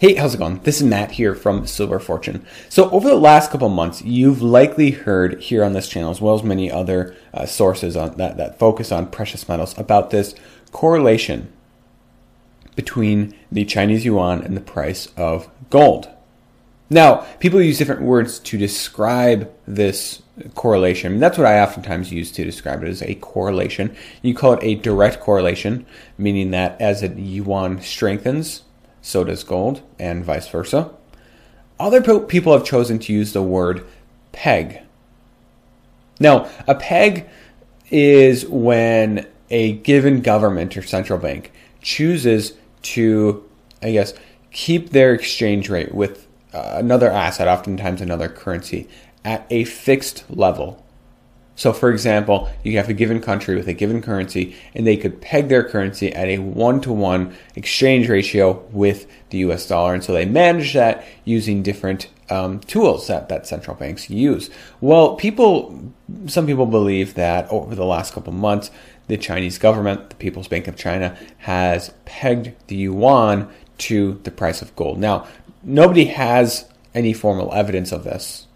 Hey, how's it going? This is Matt here from Silver Fortune. So, over the last couple months, you've likely heard here on this channel, as well as many other uh, sources on that, that focus on precious metals, about this correlation between the Chinese yuan and the price of gold. Now, people use different words to describe this correlation. that's what I oftentimes use to describe it as a correlation. You call it a direct correlation, meaning that as a yuan strengthens, so does gold, and vice versa. Other people have chosen to use the word peg. Now, a peg is when a given government or central bank chooses to, I guess, keep their exchange rate with uh, another asset, oftentimes another currency, at a fixed level. So, for example, you have a given country with a given currency, and they could peg their currency at a one to one exchange ratio with the US dollar. And so they manage that using different um, tools that, that central banks use. Well, people, some people believe that over the last couple months, the Chinese government, the People's Bank of China, has pegged the yuan to the price of gold. Now, nobody has any formal evidence of this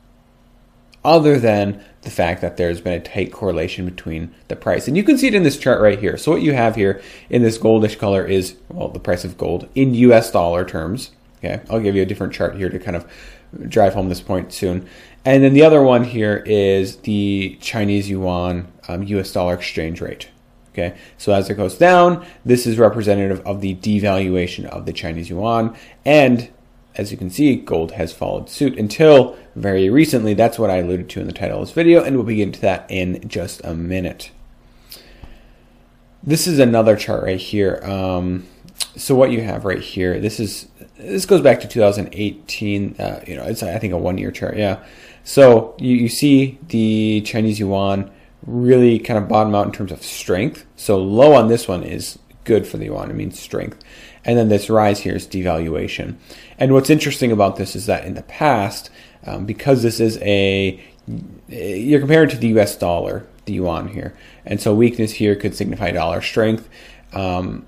other than the fact that there's been a tight correlation between the price. And you can see it in this chart right here. So what you have here in this goldish color is, well, the price of gold in US dollar terms. Okay, I'll give you a different chart here to kind of drive home this point soon. And then the other one here is the Chinese yuan um, US dollar exchange rate. Okay, so as it goes down, this is representative of the devaluation of the Chinese yuan. And as you can see, gold has followed suit until very recently. That's what I alluded to in the title of this video, and we'll begin to that in just a minute. This is another chart right here. Um, so what you have right here, this is this goes back to 2018. Uh, you know, it's I think a one-year chart. Yeah. So you, you see the Chinese yuan really kind of bottom out in terms of strength. So low on this one is good for the yuan. It means strength. And then this rise here is devaluation. And what's interesting about this is that in the past, um, because this is a, you're comparing to the US dollar, the yuan here. And so weakness here could signify dollar strength. Um,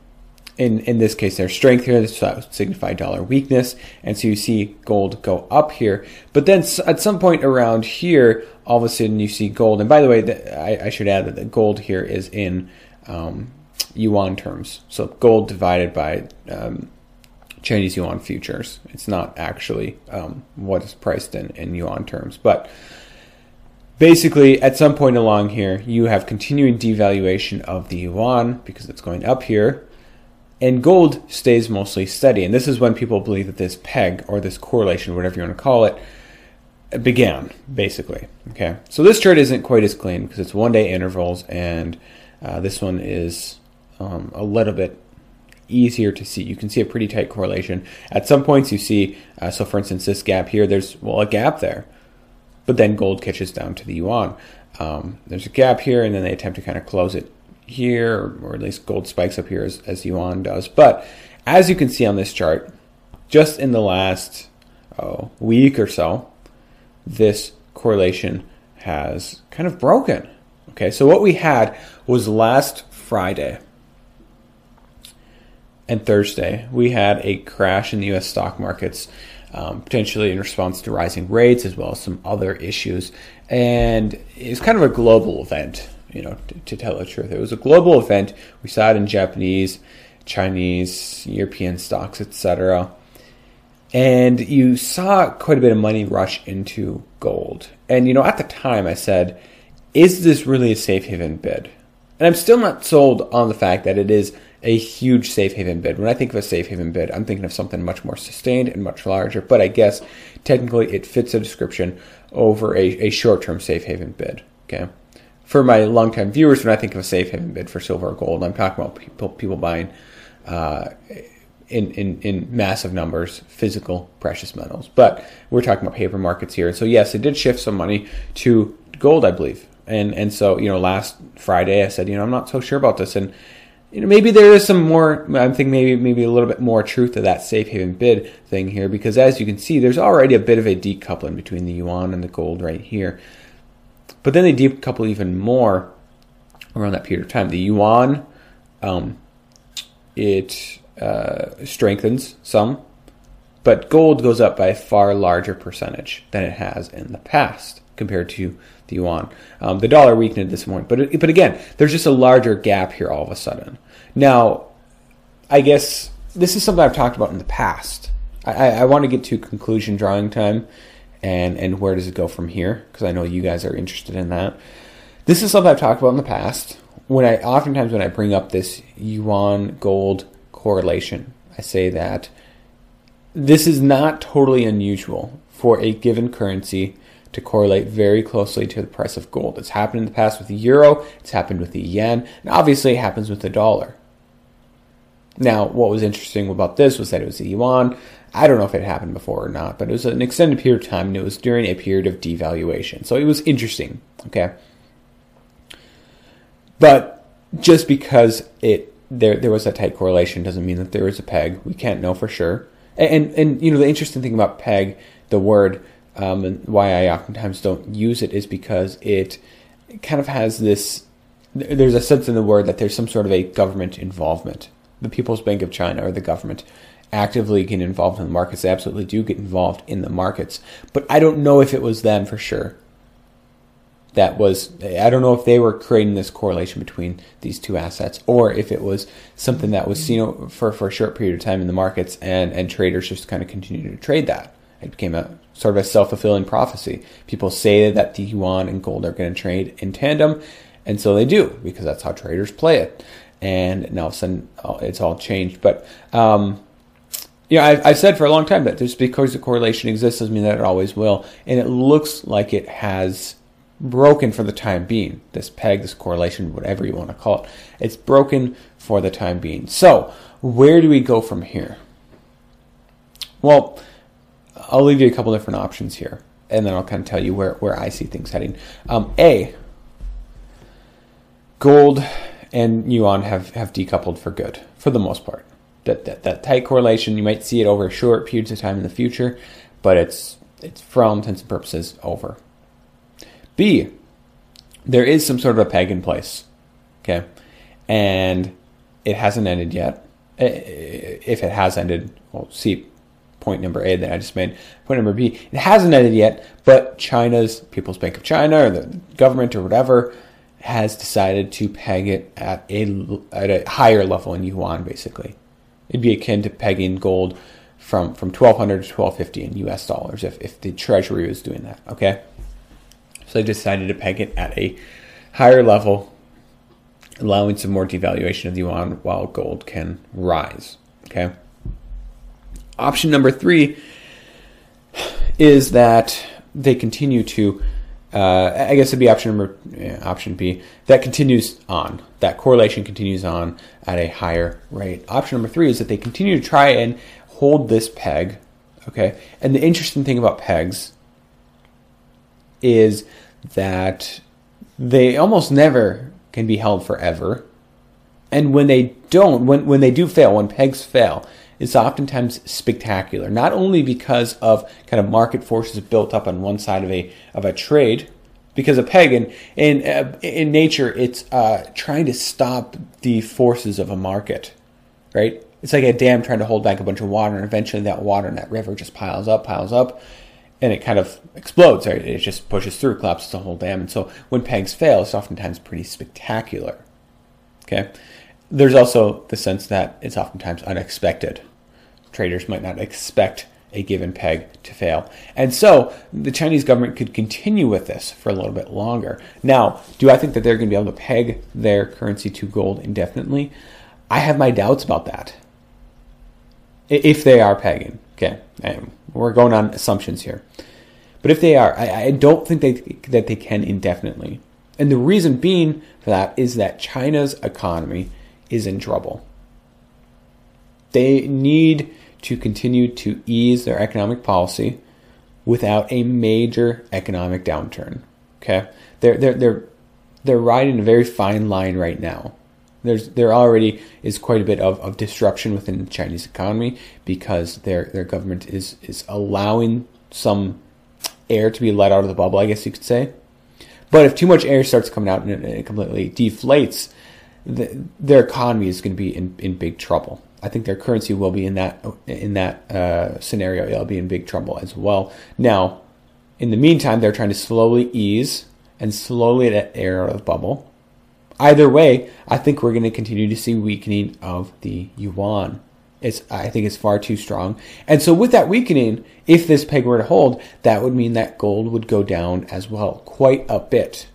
in, in this case, there's strength here. This would signify dollar weakness. And so you see gold go up here. But then at some point around here, all of a sudden you see gold. And by the way, the, I, I, should add that the gold here is in um, yuan terms. So gold divided by um, Chinese yuan futures. It's not actually um, what is priced in, in yuan terms. But basically, at some point along here, you have continuing devaluation of the yuan because it's going up here. And gold stays mostly steady. And this is when people believe that this peg or this correlation, whatever you want to call it, began, basically. Okay. So this chart isn't quite as clean because it's one day intervals and uh, this one is um, a little bit easier to see. You can see a pretty tight correlation. At some points, you see, uh, so for instance, this gap here, there's, well, a gap there, but then gold catches down to the yuan. Um, there's a gap here, and then they attempt to kind of close it here, or, at least gold spikes up here as, as yuan does. But as you can see on this chart, just in the last oh, week or so, this correlation has kind of broken. Okay, so what we had was last Friday and Thursday, we had a crash in the U.S. stock markets, um, potentially in response to rising rates as well as some other issues. And it's kind of a global event, you know, to, to tell the truth. It was a global event. We saw it in Japanese, Chinese, European stocks, etc. And you saw quite a bit of money rush into gold. And, you know, at the time I said, is this really a safe haven bid? And I'm still not sold on the fact that it is a huge safe haven bid. When I think of a safe haven bid, I'm thinking of something much more sustained and much larger, but I guess technically it fits a description over a, a short term safe haven bid. Okay. For my longtime viewers, when I think of a safe haven bid for silver or gold, I'm talking about people, people buying uh, in, in, in massive numbers physical precious metals. But we're talking about paper markets here. So yes, it did shift some money to gold, I believe. And and so you know, last Friday I said, you know, I'm not so sure about this, and you know, maybe there is some more. I'm thinking maybe maybe a little bit more truth to that safe haven bid thing here, because as you can see, there's already a bit of a decoupling between the yuan and the gold right here. But then they decouple even more around that period of time. The yuan, um, it uh, strengthens some, but gold goes up by a far larger percentage than it has in the past compared to the yuan. Um, the dollar weakened at this point, but but again, there's just a larger gap here all of a sudden. Now, I guess this is something I've talked about in the past. I, I want to get to conclusion drawing time, and and where does it go from here? Because I know you guys are interested in that. This is something I've talked about in the past. When I oftentimes when I bring up this yuan gold correlation, I say that this is not totally unusual for a given currency to correlate very closely to the price of gold. It's happened in the past with the euro, it's happened with the yen, and obviously it happens with the dollar. Now, what was interesting about this was that it was the yuan. I don't know if it happened before or not, but it was an extended period of time and it was during a period of devaluation. So it was interesting, okay? But just because it there there was a tight correlation doesn't mean that there is a peg. We can't know for sure. And and, and you know the interesting thing about peg, the word um, and why I oftentimes don't use it is because it kind of has this. There's a sense in the word that there's some sort of a government involvement. The People's Bank of China or the government actively get involved in the markets. They absolutely do get involved in the markets, but I don't know if it was them for sure. That was I don't know if they were creating this correlation between these two assets, or if it was something that was seen for for a short period of time in the markets, and and traders just kind of continued to trade that. It became a sort of a self fulfilling prophecy. People say that the yuan and gold are going to trade in tandem, and so they do because that's how traders play it. And now all of a sudden, it's all changed. But um, I've, I've, said for a long time that just because the correlation exists doesn't mean that it always will. And it looks like it has broken for the time being. This peg, this correlation, whatever you want to call it, it's broken for the time being. So, where do we go from here? Well, I'll leave you a couple different options here, and then I'll kind of tell you where, where I see things heading. Um, a, gold and yuan have, have decoupled for good, for the most part. That, that, that tight correlation, you might see it over short periods of time in the future, but it's, it's for all intents and purposes over. B, there is some sort of a peg in place, okay? And it hasn't ended yet. If it has ended, we'll see point number A that I just made. Point number B, it hasn't ended yet, but China's People's Bank of China or the government or whatever has decided to peg it at a at a higher level in yuan. Basically, it'd be akin to pegging gold from from 1200 to 1250 in US dollars if if the Treasury was doing that. Okay, so they decided to peg it at a higher level, allowing some more devaluation of the yuan while gold can rise. Okay. Option number three is that they continue to, uh, I guess it'd be option number, yeah, option B, that continues on. That correlation continues on at a higher rate. Option number three is that they continue to try and hold this peg. Okay. And the interesting thing about pegs is that they almost never can be held forever. And when they don't, when, when they do fail, when pegs fail, is oftentimes spectacular, not only because of kind of market forces built up on one side of a of a trade, because a peg in in uh, in nature it's uh, trying to stop the forces of a market, right? It's like a dam trying to hold back a bunch of water, and eventually that water in that river just piles up, piles up, and it kind of explodes. Right? It just pushes through, collapses the whole dam. And so when pegs fail, it's oftentimes pretty spectacular. Okay. There's also the sense that it's oftentimes unexpected. Traders might not expect a given peg to fail. And so the Chinese government could continue with this for a little bit longer. Now, do I think that they're going to be able to peg their currency to gold indefinitely? I have my doubts about that. If they are pegging, okay, we're going on assumptions here. But if they are, I, I don't think they, that they can indefinitely. And the reason being for that is that China's economy is in trouble. They need to continue to ease their economic policy without a major economic downturn. Okay, they're they're they're they're riding a very fine line right now. There's there already is quite a bit of, of disruption within the Chinese economy because their their government is is allowing some air to be let out of the bubble, I guess you could say. But if too much air starts coming out and it completely deflates, the, their economy is going to be in, in big trouble. I think their currency will be in that in that uh, scenario. It'll be in big trouble as well. Now, in the meantime, they're trying to slowly ease and slowly let air out of bubble. Either way, I think we're going to continue to see weakening of the yuan. It's, I think it's far too strong. And so with that weakening, if this peg were to hold, that would mean that gold would go down as well, quite a bit.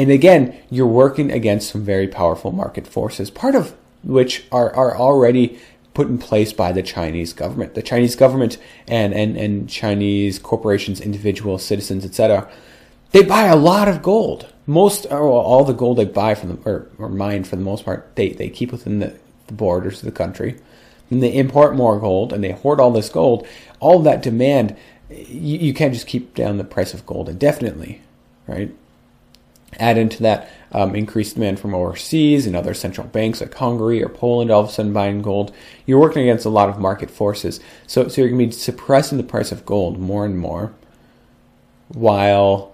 And again, you're working against some very powerful market forces, part of which are, are already put in place by the Chinese government. The Chinese government and, and, and Chinese corporations, individual citizens, etc., they buy a lot of gold. Most or all the gold they buy from the or, or mine for the most part, they, they keep within the, the borders of the country. And they import more gold and they hoard all this gold. All that demand, you, you can't just keep down the price of gold indefinitely, right? Add into that um, increased demand from overseas and other central banks like Hungary or Poland all of a sudden buying gold. You're working against a lot of market forces. So, so you're going to be suppressing the price of gold more and more while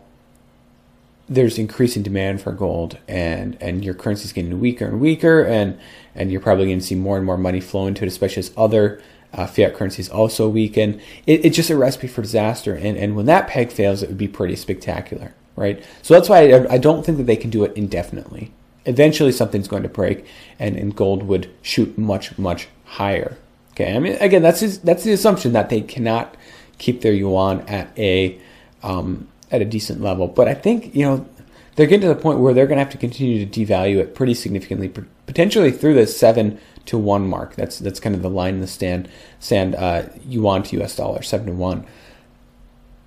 there's increasing demand for gold and and your currency is getting weaker and weaker and and you're probably going to see more and more money flow into it especially as other uh, fiat currencies also weaken it, it's just a recipe for disaster and and when that peg fails it would be pretty spectacular right so that's why I, I don't think that they can do it indefinitely eventually something's going to break and and gold would shoot much much higher okay i mean again that's his, that's the assumption that they cannot keep their yuan at a um, at a decent level. But I think, you know, they're getting to the point where they're going to have to continue to devalue it pretty significantly, potentially through the seven to one mark. That's that's kind of the line in the stand, stand uh, yuan to US dollar, seven to one.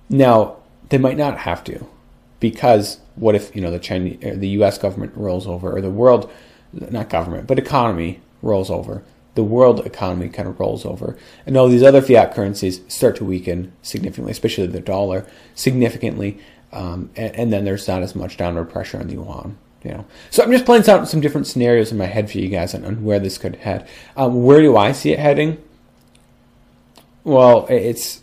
Now they might not have to, because what if you know the Chinese, the U.S. government rolls over, or the world, not government, but economy rolls over the world economy kind of rolls over. And all these other fiat currencies start to weaken significantly, especially the dollar significantly. Um, and, and, then there's not as much downward pressure on the yuan. You know, so I'm just playing out some different scenarios in my head for you guys on, on where this could head. Um, where do I see it heading? Well, it's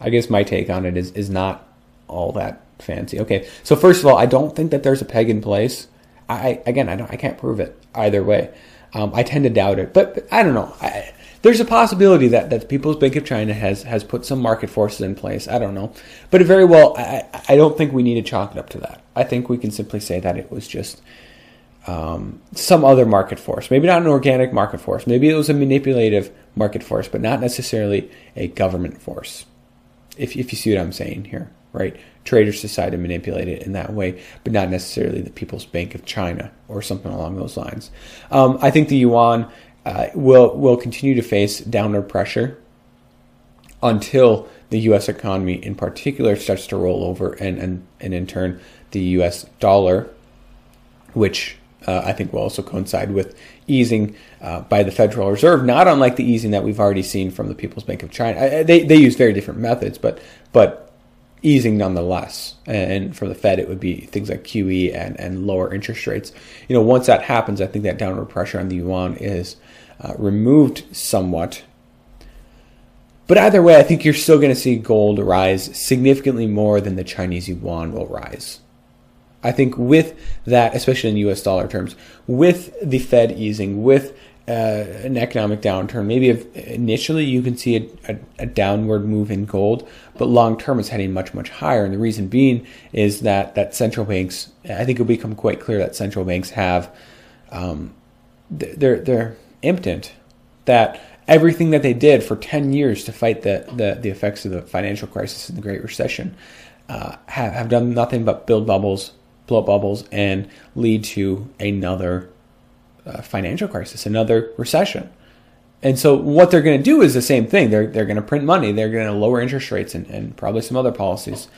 I guess my take on it is is not all that fancy. Okay, so first of all, I don't think that there's a peg in place. I again, I don't, I can't prove it either way. Um, I tend to doubt it, but, I don't know. I, there's a possibility that, that the People's Bank of China has has put some market forces in place. I don't know, but very well, I, I don't think we need to chalk it up to that. I think we can simply say that it was just um, some other market force. Maybe not an organic market force. Maybe it was a manipulative market force, but not necessarily a government force. If if you see what I'm saying here, right? traders decide to manipulate it in that way, but not necessarily the People's Bank of China or something along those lines. Um, I think the yuan uh, will will continue to face downward pressure until the U.S. economy, in particular, starts to roll over, and and, and in turn the U.S. dollar, which uh, I think will also coincide with easing uh, by the Federal Reserve, not unlike the easing that we've already seen from the People's Bank of China. I, they they use very different methods, but but easing nonetheless. And for the Fed, it would be things like QE and, and lower interest rates. You know, once that happens, I think that downward pressure on the yuan is uh, removed somewhat. But either way, I think you're still going to see gold rise significantly more than the Chinese yuan will rise. I think with that, especially in US dollar terms, with the Fed easing, with uh, an economic downturn, maybe initially you can see a, a, a, downward move in gold, but long term it's heading much much higher. And the reason being is that that central banks, I think it'll become quite clear that central banks have, um, they're they're impotent. That everything that they did for ten years to fight the the, the effects of the financial crisis and the Great Recession uh, have have done nothing but build bubbles, blow bubbles, and lead to another financial crisis, another recession. And so what they're going to do is the same thing. They're, they're going to print money. They're going to lower interest rates and, and probably some other policies.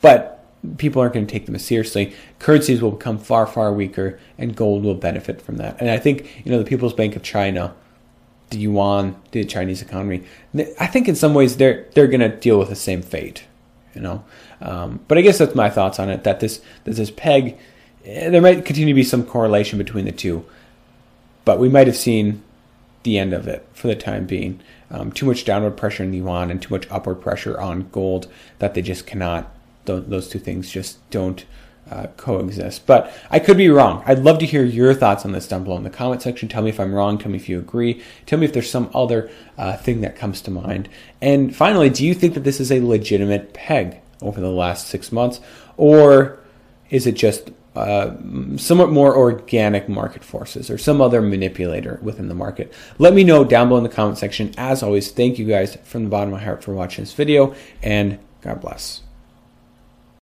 But people aren't going to take them as seriously. Currencies will become far, far weaker and gold will benefit from that. And I think, you know, the People's Bank of China the yuan, the Chinese economy. I think in some ways they're they're going to deal with the same fate, you know. Um, but I guess that's my thoughts on it. That this that this peg, there might continue to be some correlation between the two, but we might have seen the end of it for the time being. Um, too much downward pressure in yuan and too much upward pressure on gold that they just cannot. Those two things just don't uh, coexist. But I could be wrong. I'd love to hear your thoughts on this down below in the comment section. Tell me if I'm wrong. Tell me if you agree. Tell me if there's some other uh, thing that comes to mind. And finally, do you think that this is a legitimate peg over the last six months, or is it just uh, somewhat more organic market forces or some other manipulator within the market? Let me know down below in the comment section. As always, thank you guys from the bottom of my heart for watching this video, and God bless.